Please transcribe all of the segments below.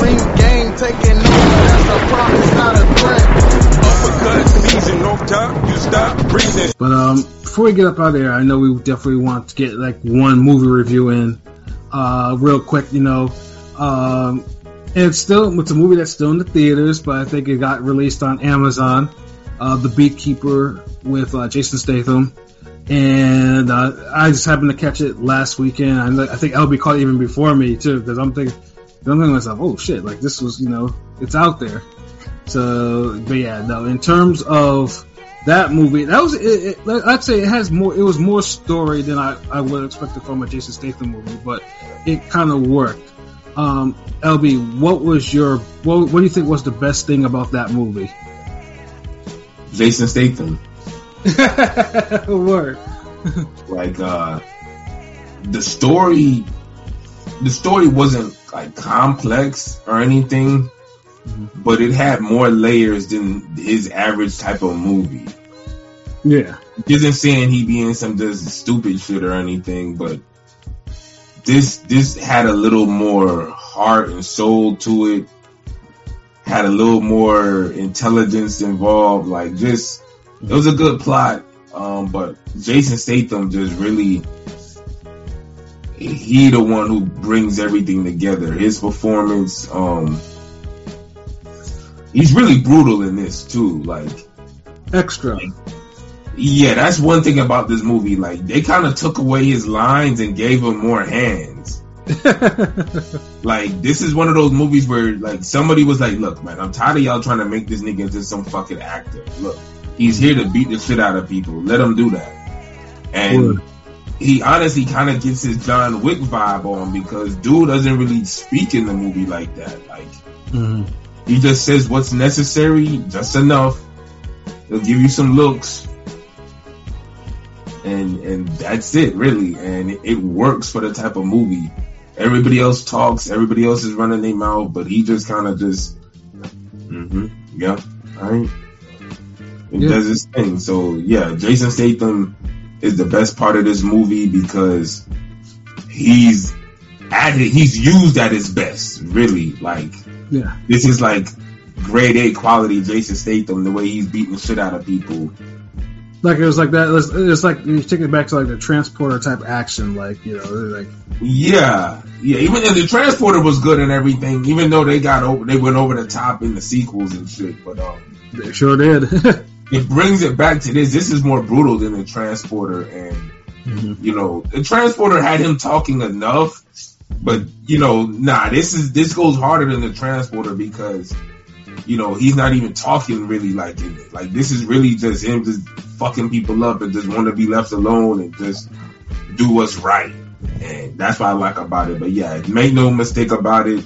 Ring Gang taking over, that's a promise, not a threat. Uppercut season, no time, you stop breathing. But um, before we get up out of there, I know we definitely want to get like one movie review in, uh, real quick. You know, um, and it's still it's a movie that's still in the theaters, but I think it got released on Amazon. Uh, the Beekeeper with uh, Jason Statham, and uh, I just happened to catch it last weekend. I, I think LB caught it even before me too, because I'm thinking, I'm thinking myself, oh shit, like this was you know it's out there. So, but yeah, no. In terms of that movie, that was it, it, I'd say it has more. It was more story than I, I would have expected from a Jason Statham movie, but it kind of worked. Um, LB, what was your what, what do you think was the best thing about that movie? Jason Statham. Word. like uh, the story, the story wasn't like complex or anything but it had more layers than his average type of movie. Yeah. Isn't saying he being some just stupid shit or anything, but this this had a little more heart and soul to it. Had a little more intelligence involved. Like just it was a good plot. Um, but Jason Statham just really he the one who brings everything together. His performance, um, he's really brutal in this too. Like extra. Like, yeah, that's one thing about this movie. Like they kind of took away his lines and gave him more hands. like this is one of those movies where like somebody was like, "Look, man, I'm tired of y'all trying to make this nigga into some fucking actor. Look, he's here to beat the shit out of people. Let him do that." And he honestly kind of gets his John Wick vibe on because dude doesn't really speak in the movie like that. Like. Mm-hmm he just says what's necessary, just enough. He'll give you some looks, and and that's it, really. And it, it works for the type of movie. Everybody else talks, everybody else is running their mouth, but he just kind of just, mm-hmm, yeah, all right. It yeah. does his thing. So yeah, Jason Statham is the best part of this movie because he's at it, he's used at his best, really. Like yeah. This is like grade A quality Jason Statham, the way he's beating the shit out of people. Like it was like that. It's, it's like you take it back to like the transporter type action, like you know, like yeah, yeah. Even the transporter was good and everything, even though they got over, they went over the top in the sequels and shit. But um, they sure did. it brings it back to this. This is more brutal than the transporter, and mm-hmm. you know, the transporter had him talking enough but you know, nah, this is this goes harder than the transporter because you know he's not even talking really like it. Like this is really just him just fucking people up and just want to be left alone and just do what's right. And that's what I like about it. But yeah, make no mistake about it.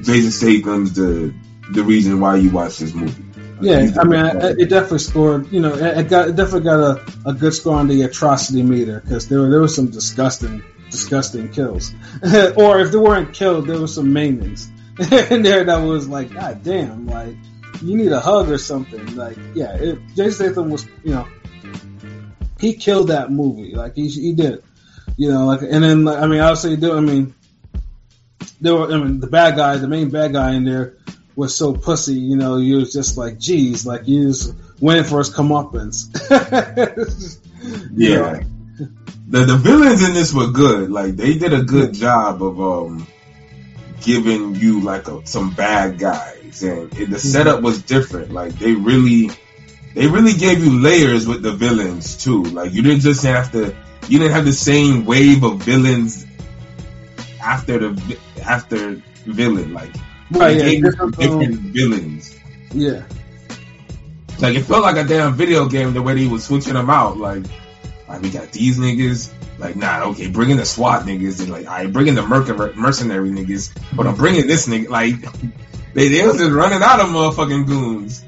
Jason Statham's the the reason why you watch this movie. Yeah, I mean, it definitely scored. You know, it got it definitely got a, a good score on the atrocity meter because there were there were some disgusting disgusting kills. or if they weren't killed, there was some maintenance in there that was like, God damn, like you need a hug or something. Like, yeah, it, Jason Statham was, you know, he killed that movie. Like he he did, you know, like and then like, I mean, obviously, I mean, there were, I mean, the bad guy, the main bad guy in there was so pussy, you know, you was just like, geez, like you was waiting for his comeuppance. yeah. Know, the the villains in this were good. Like they did a good job of um giving you like a, some bad guys, and it, the mm-hmm. setup was different. Like they really they really gave you layers with the villains too. Like you didn't just have to you didn't have the same wave of villains after the after villain. Like right, yeah, different, different um, villains. Yeah. Like it felt like a damn video game the way they was switching them out. Like like we got these niggas. Like nah, okay, bringing the SWAT niggas and like I right, bringing the merc- mercenary niggas, but I'm bringing this nigga. Like they they was just running out of motherfucking goons.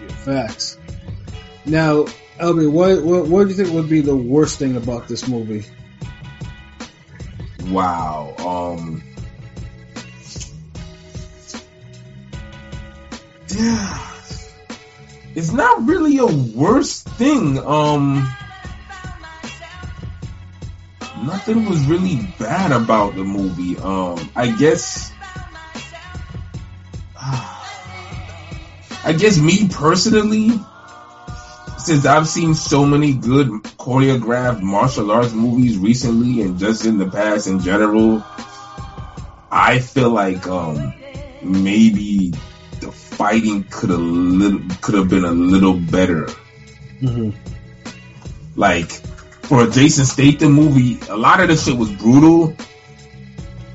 Yeah, facts. Now, LB, what, what what do you think would be the worst thing about this movie? Wow. Um. It's not really a worst thing. Um nothing was really bad about the movie. Um, I guess I guess me personally, since I've seen so many good choreographed martial arts movies recently and just in the past in general, I feel like um maybe fighting could have little could have been a little better. Mm-hmm. Like for a Jason Statham movie, a lot of the shit was brutal,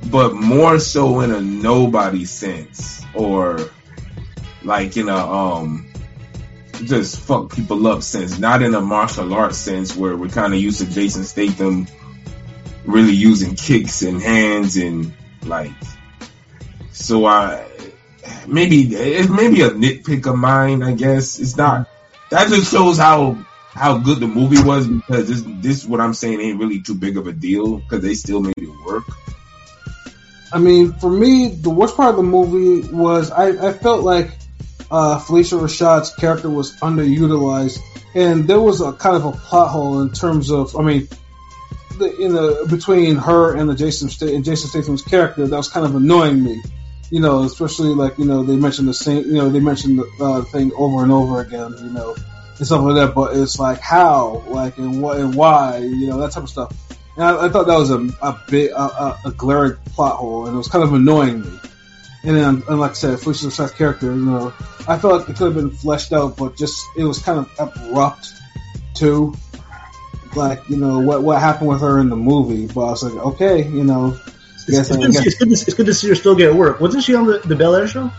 but more so in a nobody sense or like in a um just fuck people up sense, not in a martial arts sense where we're kind of used to Jason Statham really using kicks and hands and like. So I maybe it's maybe a nitpick of mine. I guess it's not. That just shows how how good the movie was because this this what I'm saying ain't really too big of a deal because they still made it work. I mean, for me, the worst part of the movie was I, I felt like uh, Phylicia Rashad's character was underutilized, and there was a kind of a plot hole in terms of, I mean, the, in the between her and the Jason St- and Jason Statham's character that was kind of annoying me. You know, especially like you know they mentioned the same, you know they mentioned the uh, thing over and over again. You know, and stuff like that. But it's like how, like, and what and why, you know, that type of stuff. And I, I thought that was a a bit, a, a, a glaring plot hole, and it was kind of annoying me. And then, and like I said, Phylicia Rashad's character, you know, I felt like it could have been fleshed out, but just it was kind of abrupt too. Like you know what what happened with her in the movie, but I was like, okay, you know, It's, it's, good to see, it's, good to, it's good to see her still get work. Wasn't she on the, the Bel Air show?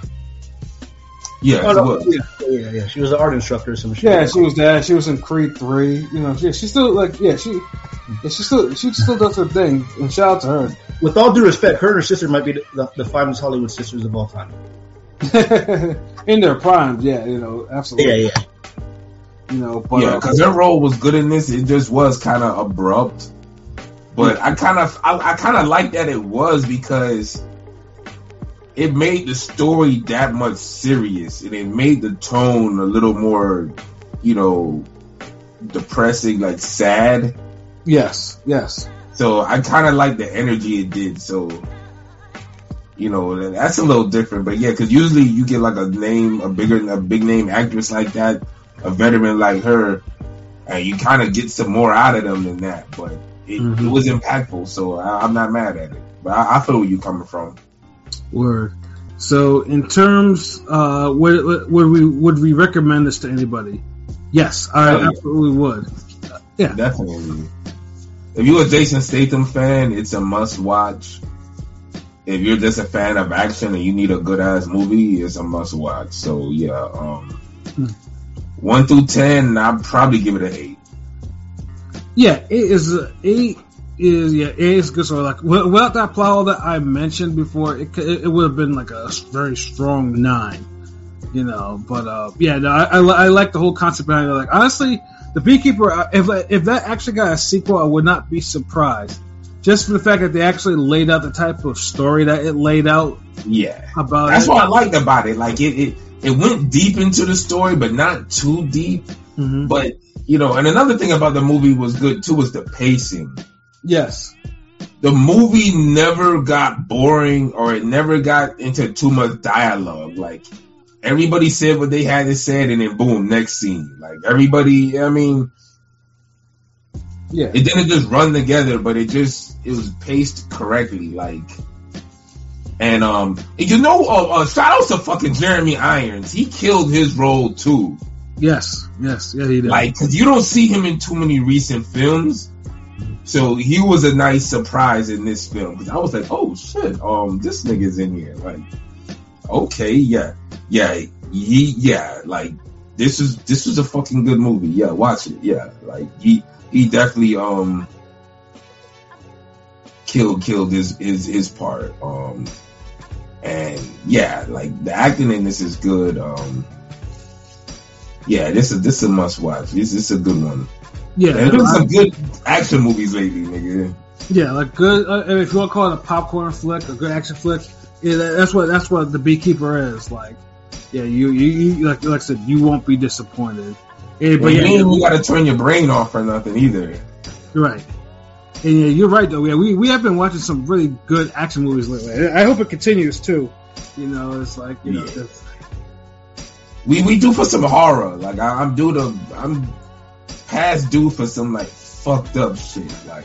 Yeah, Oh, it no, was. yeah, yeah, yeah. She was an art instructor or some shit. yeah, she was there. She was in Creed three. You know, yeah, she still like yeah, she yeah, she still she still does her thing. And shout out to her. With all due respect, her and her sister might be the, the, the finest Hollywood sisters of all time. in their prime, yeah, you know, absolutely. Yeah, yeah. You know, but yeah, uh, because her role was good in this. It just was kind of abrupt, but I kind of I, I kind of like that it was because it made the story that much serious, and it made the tone a little more, you know, depressing, like sad. yes, yes, So I kind of like the energy it did. So, you know, that's a little different. But yeah, because usually you get like a name, a bigger, a big name actress like that, a veteran like her, and you kind of get some more out of them than that. But it, Mhm. it was impactful, so I, I'm not mad at it. But I, I feel where you coming from. word. So, in terms, uh, would, would we would we recommend this to anybody? Yes, I Oh, yeah. absolutely would. Yeah, Definitely. If you're a Jason Statham fan, it's a must watch. If you're just a fan of action and you need a good ass movie, it's a must watch. So yeah, um, Hmm. one through ten, I'd probably give it an eight. Yeah, it is eight. Is yeah, it is good. So like without that plot hole that I mentioned before, it it, it would have been like a very strong nine. You know, but uh, yeah, no, I, I, I like the whole concept behind it. Like honestly, the Beekeeper, uh, if if that actually got a sequel, I would not be surprised. Just for the fact that they actually laid out the type of story that it laid out Yeah, about that's it. what I liked about it. Like it, it, it went deep into the story, but not too deep. Mhm. But you know, and another thing about the movie was good too was the pacing. Yes. the movie never got boring or it never got into too much dialogue. Like everybody said what they had to say, and then boom, next scene. Like everybody, I mean, Yeah. it didn't just run together, but it just it was paced correctly. Like, and um, you know, uh, uh, shout out to fucking Jeremy Irons. He killed his role too. Yes. Yes. Yeah, he did. Like, cause you don't see him in too many recent films. So he was a nice surprise in this film because I was like, oh shit, um, this nigga's in here. Like, okay, yeah, yeah, he, yeah, like this is this is a fucking good movie. Yeah, watch it. Yeah, like he he definitely um killed killed his his his part. Um, and yeah, like the acting in this is good. Um, yeah, this is this is a must watch. This, this is a good one. yeah. There's been some good action movies lately, nigga. Yeah, like good. Uh, if you want to call it a popcorn flick, a good action flick, yeah, that's what that's what the Beekeeper is. Like, yeah, you you, you like like I said, you won't be disappointed. Yeah, But but you yeah, ain't got to turn your brain off or nothing either. right. And yeah, you're right though. Yeah, we we have been watching some really good action movies lately. I hope it continues too. You know, it's like you know, Yeah. it's- we we do for some horror. Like I, I'm due to I'm past due for some like fucked up shit. Like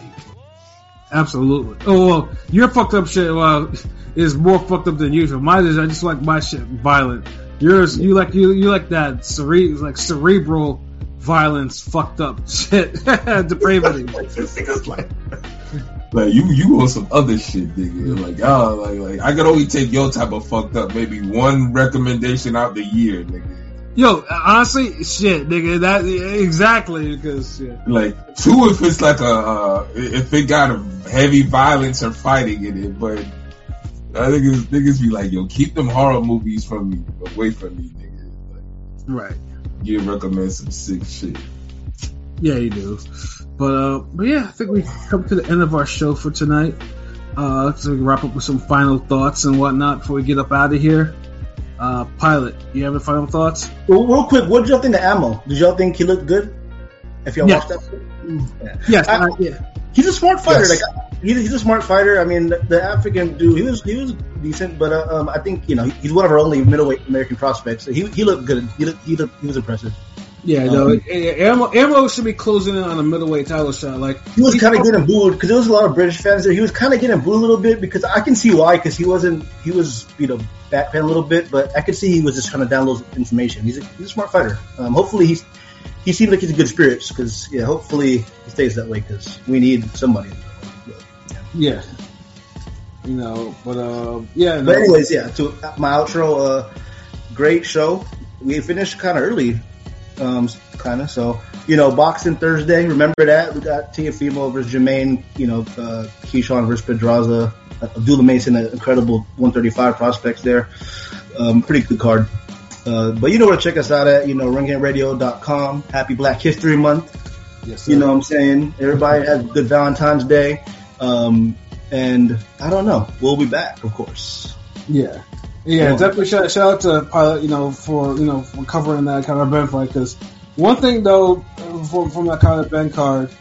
Absolutely. Oh well, your fucked up shit well is more fucked up than usual. Mine is I just like my shit violent. Yours, you like you you like that cere- like cerebral violence, fucked up shit, depravity. like. Like you, you on some other shit, nigga. Like, oh, like, like I could only take your type of fucked up, maybe one recommendation out the year, nigga. Yo, honestly, shit, nigga, that exactly because shit. Like two, if it's like a, uh, if it got a heavy violence or fighting in it, but I think it's, niggas be like, yo, keep them horror movies from me, away from me, nigga. Like, Right. you recommend some sick shit. Yeah, you do. But uh, but yeah, I think we come to the end of our show for tonight. Uh, so we can wrap up with some final thoughts and whatnot before we get up out of here. Uh, pilot, you have any final thoughts? Well, real quick, what did y'all think of Ammo? Did y'all think he looked good? If y'all Yeah. watched that, yeah. Yes, I- uh, yeah. he's a smart fighter. Yes. Like he's, he's a smart fighter. I mean, the, the African dude, he was he was decent, but uh, um, I think you know he's one of our only middleweight American prospects. He he looked good. He looked, he looked, he was impressive. Yeah, no, Ammo, Ammo should be closing in on a middleweight title shot. Like He was kind of getting booed because there was a lot of British fans there. He was kind of getting booed a little bit because I can see why because he wasn't he was you know backpedaling a little bit, but I could see he was just trying to download information. He's a, he's a smart fighter. Um, hopefully he's he seems like he's in good spirits because yeah, hopefully he stays that way because we need somebody. Yeah, you know, but uh, yeah, no, But anyways, yeah. To my outro, uh, great show. We finished kind of early, um, kind of. So you know, boxing Thursday. Remember that we got Teofimo versus Jamaine. You know, uh, Keyshawn versus Pedraza. Uh, Abdullah Mason, an incredible 135 prospects there. Um, pretty good card. Uh, but you know where to check us out at. You know, ringgangradio.com. Happy Black History Month. yes, sir. You know what I'm saying? Everybody has a good Valentine's Day. Um, and I don't know. We'll be back, of course. Yeah, yeah, definitely shout, shout out to Pilot, you know, for you know for covering that Conor Benn fight. Because one thing though, from, from that Conor Benn card,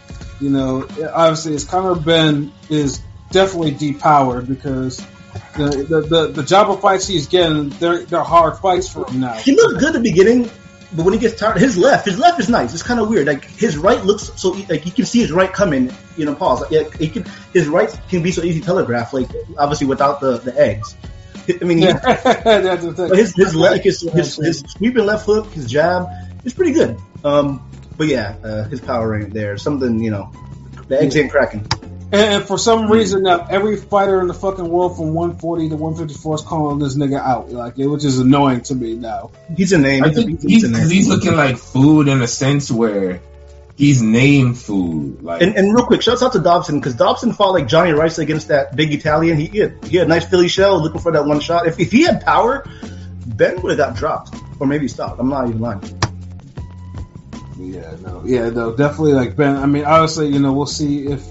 you know, obviously is Conor Benn is definitely depowered because the the the, the job of fights he's getting, they're they're hard fights for him now. He looked good at the beginning, but when he gets tired, his left, his left is nice. It's kind of weird. Like his right looks so like you can see his right coming. You know, pause. Like, yeah, he can, his right can be so easy telegraph. Like obviously without the the eggs. I mean, Yeah, that's the his his leg, his, his, his sweeping left hook, his jab, is pretty good. Um, but yeah, uh, his power ain't there. Something you know, the eggs ain't cracking. And for some reason now, every fighter in the fucking world from 140 to 154 is calling this nigga out, like it, which is annoying to me now. He's a name. I think he's, he's, a name. cause he's looking like food in a sense where he's named food. Like And, and real quick, shouts out to Dobson because Dobson fought like Johnny Rice against that big Italian. He, he, had, he had a nice Philly shell looking for that one shot. If, if he had power, Benn would have got dropped or maybe stopped. I'm not even lying. Yeah, no, yeah, no, definitely like Benn. I mean, obviously, you know, we'll see if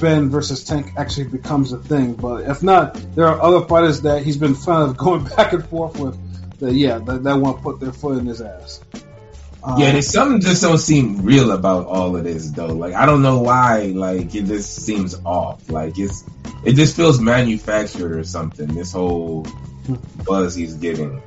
Benn versus Tank actually becomes a thing. But if not, there are other fighters that he's been kind of going back and forth with. That yeah, that, that want to put their foot in his ass. Um, Yeah, there's something just don't seem real about all of this though. Like I don't know why. Like it just seems off. Like it's it just feels manufactured or something. This whole buzz he's getting.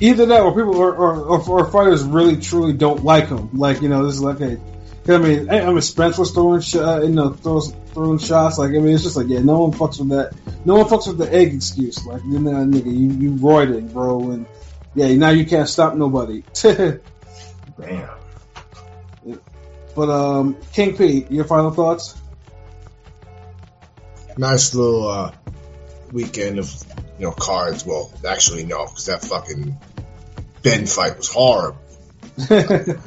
either that or people or, or, or, fighters really truly don't like him. Like you know, this is like a. I mean, I I mean, Spence was throwing, sh- uh, you know, throws throwing shots. Like I mean, it's just like yeah, no one fucks with that. No one fucks with the egg excuse. Like you know, nigga, you you roided, bro, and yeah, now you can't stop nobody. Damn. but um, King P, your final thoughts? Nice little uh, weekend of you know cards. Well, actually no, because that fucking Benn fight was horrible.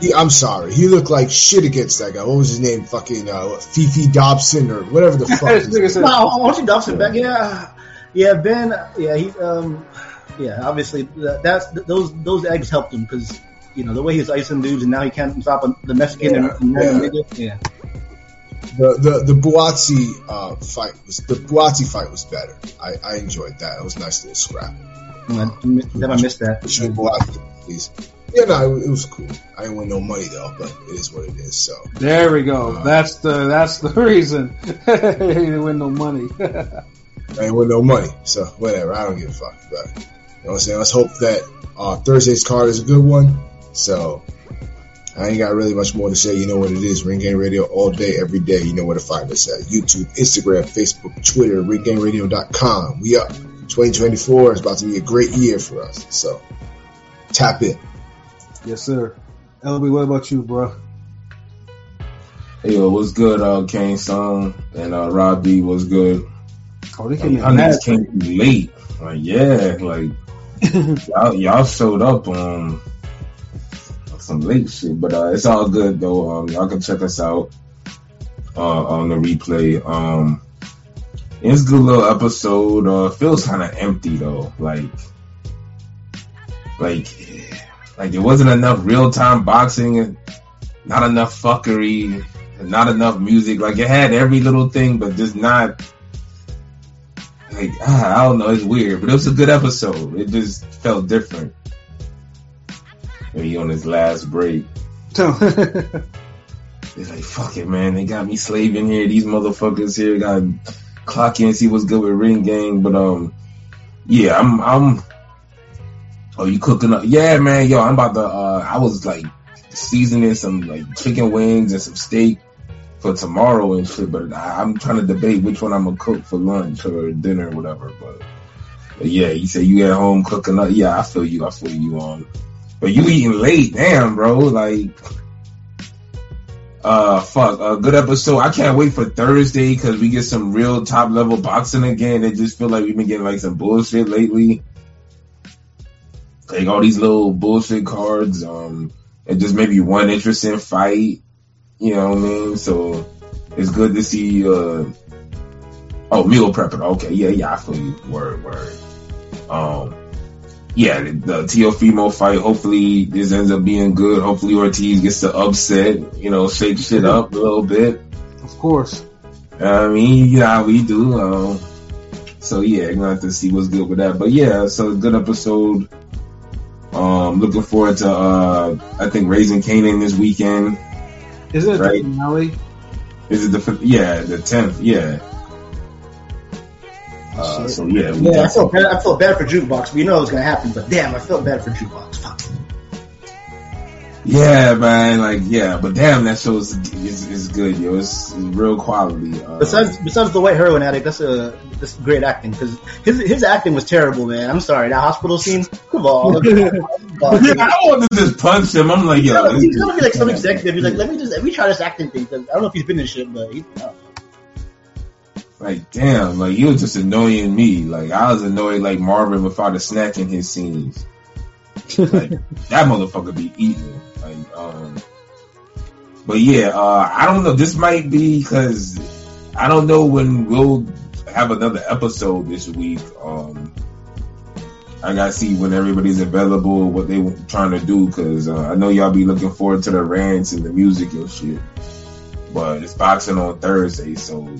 He, I'm sorry, he looked like shit against that guy. What was his name? Fucking uh, Fifi Dobson or whatever the fuck. His name No, I want you Dobson back. Yeah, yeah, Benn. Yeah, he. Um, yeah, obviously that, that's those those eggs helped him because you know the way he's icing dudes and now he can't stop the Mexican and, and Yeah. nigga. Yeah. The the the Buatsi uh, fight was the Buatsi fight was better. I, I enjoyed that. It was a nice little scrap. I, I missed that. Should Buatsi, please. Yeah, no, it, it was cool. I didn't win no money though, but it is what it is. So There we go. That's the that's the reason. he didn't win no money. I ain't win no money. So whatever. I don't give a fuck. But You know what I'm saying? Let's hope that uh, Thursday's card is a good one. So I ain't got really much more to say. You know what it is. Ring Gang Radio all day, every day. You know where to find us at YouTube, Instagram, Facebook, Twitter, ringgangradio.com. We up. 2024 is about to be a great year for us. So tap in. Yes, sir. LB, what about you, bro? Hey, yo, what's good, uh, Kane Song and uh, Rob D was good. Oh, they Like, came y'all in mad. niggas came late. Like, yeah, like y'all, y'all showed up on some late shit, but uh, it's all good though. Um, y'all can check us out uh, on the replay. Um, it's a good little episode. Uh, feels kind of empty though. Like, like, like it wasn't enough real time boxing, not enough fuckery, not enough music. Like it had every little thing, but just not like ah, I don't know, it's weird, but it was a good episode. It just felt different. Maybe on his last break, it's like fuck it, man. They got me slaving here. These motherfuckers here got clock in, see what's good with Ring Gang. But um, yeah, I'm I'm. Oh, you cooking up? Yeah, man. Yo, I'm about to. Uh, I was like seasoning some like chicken wings and some steak for tomorrow and shit. But I, I'm trying to debate which one I'm gonna cook for lunch or dinner or whatever. But, but yeah, you say you at home cooking up. Yeah, I feel you. I feel you on. But you eating late, damn, bro. Like, uh, fuck, a good episode. I can't wait for Thursday because we get some real top level boxing again. It just feel like we've been getting like some bullshit lately. Like all these little bullshit cards, um, and just maybe one interesting fight. You know what I mean? So it's good to see. Uh, oh, meal prepping. Okay, yeah, yeah, I feel you. Word, word. Um, yeah, the, Teofimo fight. Hopefully, this ends up being good. Hopefully, Ortiz gets the upset. You know, shake shit up a little bit. of course. I mean, you know how we do. Um, so yeah, gonna have to see what's good with that. But yeah, so good episode. Um, looking forward to uh, I think Raising Kanan this weekend. Is it Right. the finale? Is it the yeah the tenth? Yeah. Uh, so yeah, we Yeah, I got felt bad. I felt bad for Jukebox. We know it was gonna happen, but damn, I felt bad for Jukebox. Fuck. yeah, man, like yeah, but damn, that show is is, is good, yo. It's, it's real quality. Uh, Besides, besides the white heroin addict, that's a that's great acting because his his acting was terrible, man. I'm sorry, that hospital scene. Come on, yeah, I wanted to just punch him. I'm like, yo, he's gonna be like some executive. He's like, let me just let me try this acting thing. 'cause I don't know if he's been in shit, but he, Like, damn, like, you was just annoying me. Like, I was annoyed like Marvin without the snack in his scenes. Like, that motherfucker be eating. Like, um, but yeah, uh, I don't know. This might be because I don't know when we'll have another episode this week. Um, I gotta see when everybody's available, what they trying to do, cause uh, I know y'all be looking forward to the rants and the music and shit. But it's boxing on Thursday, so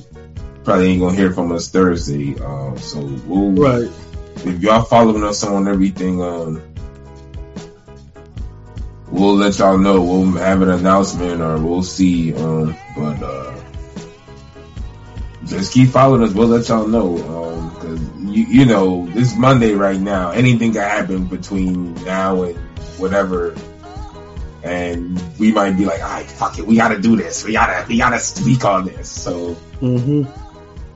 probably ain't gonna hear from us Thursday. Um, so we'll Right. if y'all following us on everything, um, we'll let y'all know. We'll have an announcement or we'll see. Um, but uh, just keep following us. We'll let y'all know. Um, cause you you know this Monday right now. Anything can happen between now and whatever. And we might be like, all right, fuck it, we gotta do this. We gotta, we gotta speak on this. So, Mm-hmm.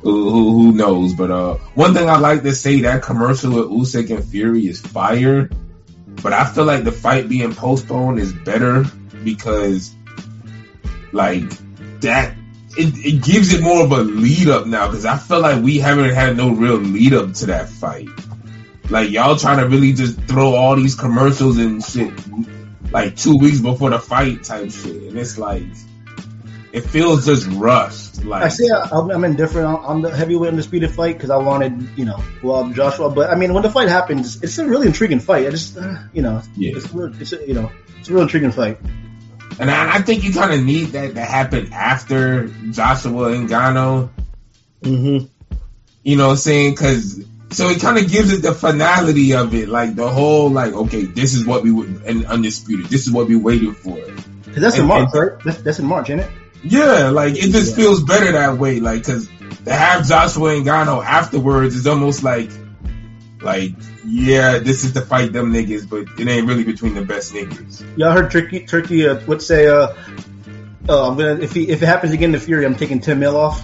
Who, who, knows? But uh, one thing I like to say that commercial with Usyk and Fury is fire. But I feel like the fight being postponed is better because, like that, it, it gives it more of a lead up now. Because I feel like we haven't had no real lead up to that fight. Like y'all trying to really just throw all these commercials and shit, like two weeks before the fight type shit, and it's like. It feels just rushed. Like I say I, I'm indifferent on, on the heavyweight undisputed fight because I wanted, you know, well Joshua. But I mean, when the fight happens, it's a really intriguing fight. I just, uh, you know, Yeah. it's, real, it's a, you know, it's a real intriguing fight. And I, I think you kind of need that to happen after Joshua and Ngannou. Mm-hmm. You know what I'm saying? Because so it kind of gives it the finality of it, like the whole like, okay, this is what we would and undisputed. This is what we waiting for. 'Cause that's in And- March, right? That's, that's in March, isn't it? Yeah, like it just feels better that way. Like because to have Joshua and Ngannou afterwards is almost like like, yeah, this is to fight them niggas, but it ain't really between the best niggas. Y'all heard Turki? Turki uh, would say, uh, "Oh, I'm gonna if he if it happens again to Fury, I'm taking ten mil off."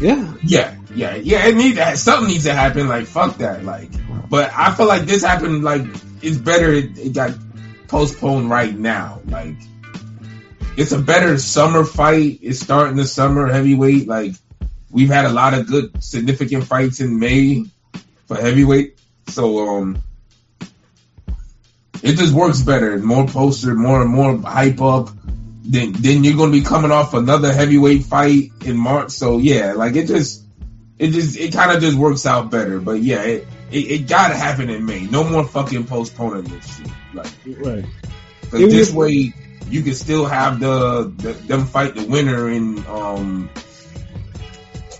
Yeah, Yeah, yeah, yeah. It needs that. Something needs to happen. Like, fuck that. Like, but I feel like this happened. Like, it's better. It, it got postponed right now. Like, it's a better summer fight. It's starting the summer heavyweight. Like, we've had a lot of good, significant fights in May for heavyweight. So, um, it just works better. More poster, more and more hype up. Then, then you're going to be coming off another heavyweight fight in March. So yeah, like it just, it just, it kind of just works out better. But yeah, it, it, it got to happen in May. No more fucking postponing this shit. Like, right. Cause this if- way you can still have the, the them fight the winner in um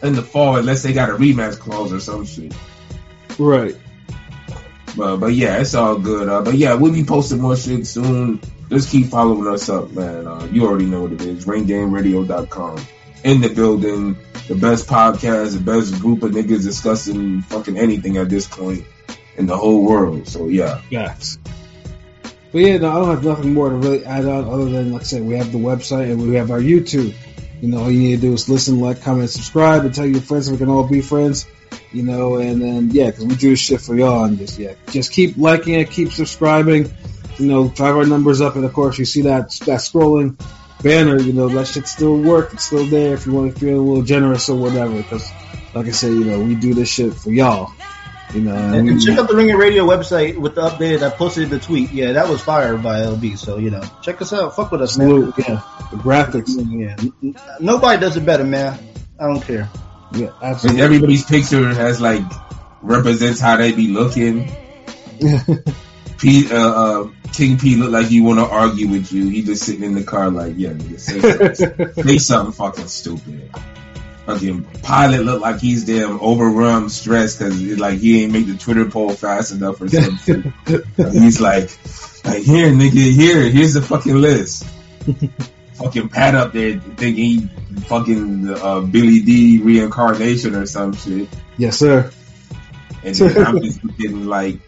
in the fall unless they got a rematch clause or some shit. Right. But but yeah, it's all good. Uh, but yeah, we'll be posting more shit soon. Just keep following us up, man. Uh, you already know what it is. RingGangRadio.com. In the building, the best podcast, the best group of niggas discussing fucking anything at this point in the whole world. So yeah. Facts. But yeah, no, I don't have nothing more to really add on other than, like I said, we have the website and we have our YouTube. You know, all you need to do is listen, like, comment, subscribe, and tell your friends we can all be friends. You know, and then yeah, because we do this shit for y'all, and just yeah, just keep liking it, keep subscribing. You know, drive our numbers up, and of course, you see that that scrolling banner. You know, that shit still work. It's still there if you want to feel a little generous or whatever. Because, like I said, you know, we do this shit for y'all. You know, and And, check out the Ringer Radio website with the updated. I posted the tweet. Yeah, that was fired by LB. So you know, check us out. Fuck with us, man. Yeah. The graphics. Yeah, n- n- nobody does it better, man. I don't care. Yeah, absolutely. And everybody's picture has like represents how they be looking. P, uh, uh, King P look like he want to argue with you. He just sitting in the car like, yeah, nigga, say something, say something fucking stupid. Fucking pilot look like he's damn overrun, stressed because like he ain't make the Twitter poll fast enough or something. he's like, like here, nigga, here, here's the fucking list. fucking Pat up there thinking he fucking uh, Billy Dee reincarnation or some shit. yes, sir. And then I'm just getting like,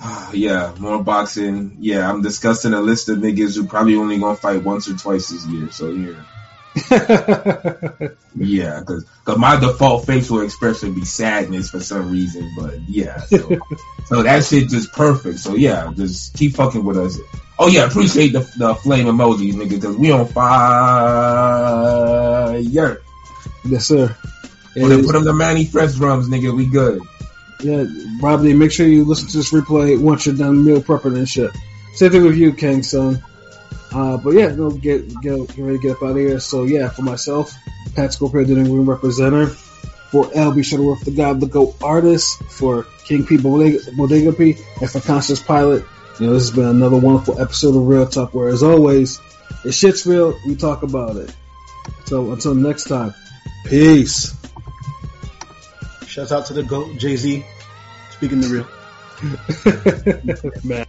ah, yeah, more boxing. Yeah, I'm discussing a list of niggas who probably only gonna fight once or twice this year. So yeah, yeah, because my default facial expression be sadness for some reason. But yeah, so, so that shit just perfect. So yeah, just keep fucking with us. Oh yeah, appreciate the the flame emojis, nigga, because we on fire. Yeah, yes, sir. put them, put them the Mannie Fresh drums, nigga. We good. Yeah, Robbie, make sure you listen to this replay once you're done meal prepping and shit. Same thing with you, King Son. Uh, but yeah, no, get, get get ready to get up out of here. So yeah, for myself, Pat Scorpio, the room representative. For LB Shuttleworth, the God, the Go artist. For King P, Bodega, Bodega P, and for Conscious Pilot. You know, this has been another wonderful episode of Real Talk. Where as always, if shit's real, we talk about it. So until next time, peace. Shout out to the GOAT, Jay Z. Speaking the real. Man.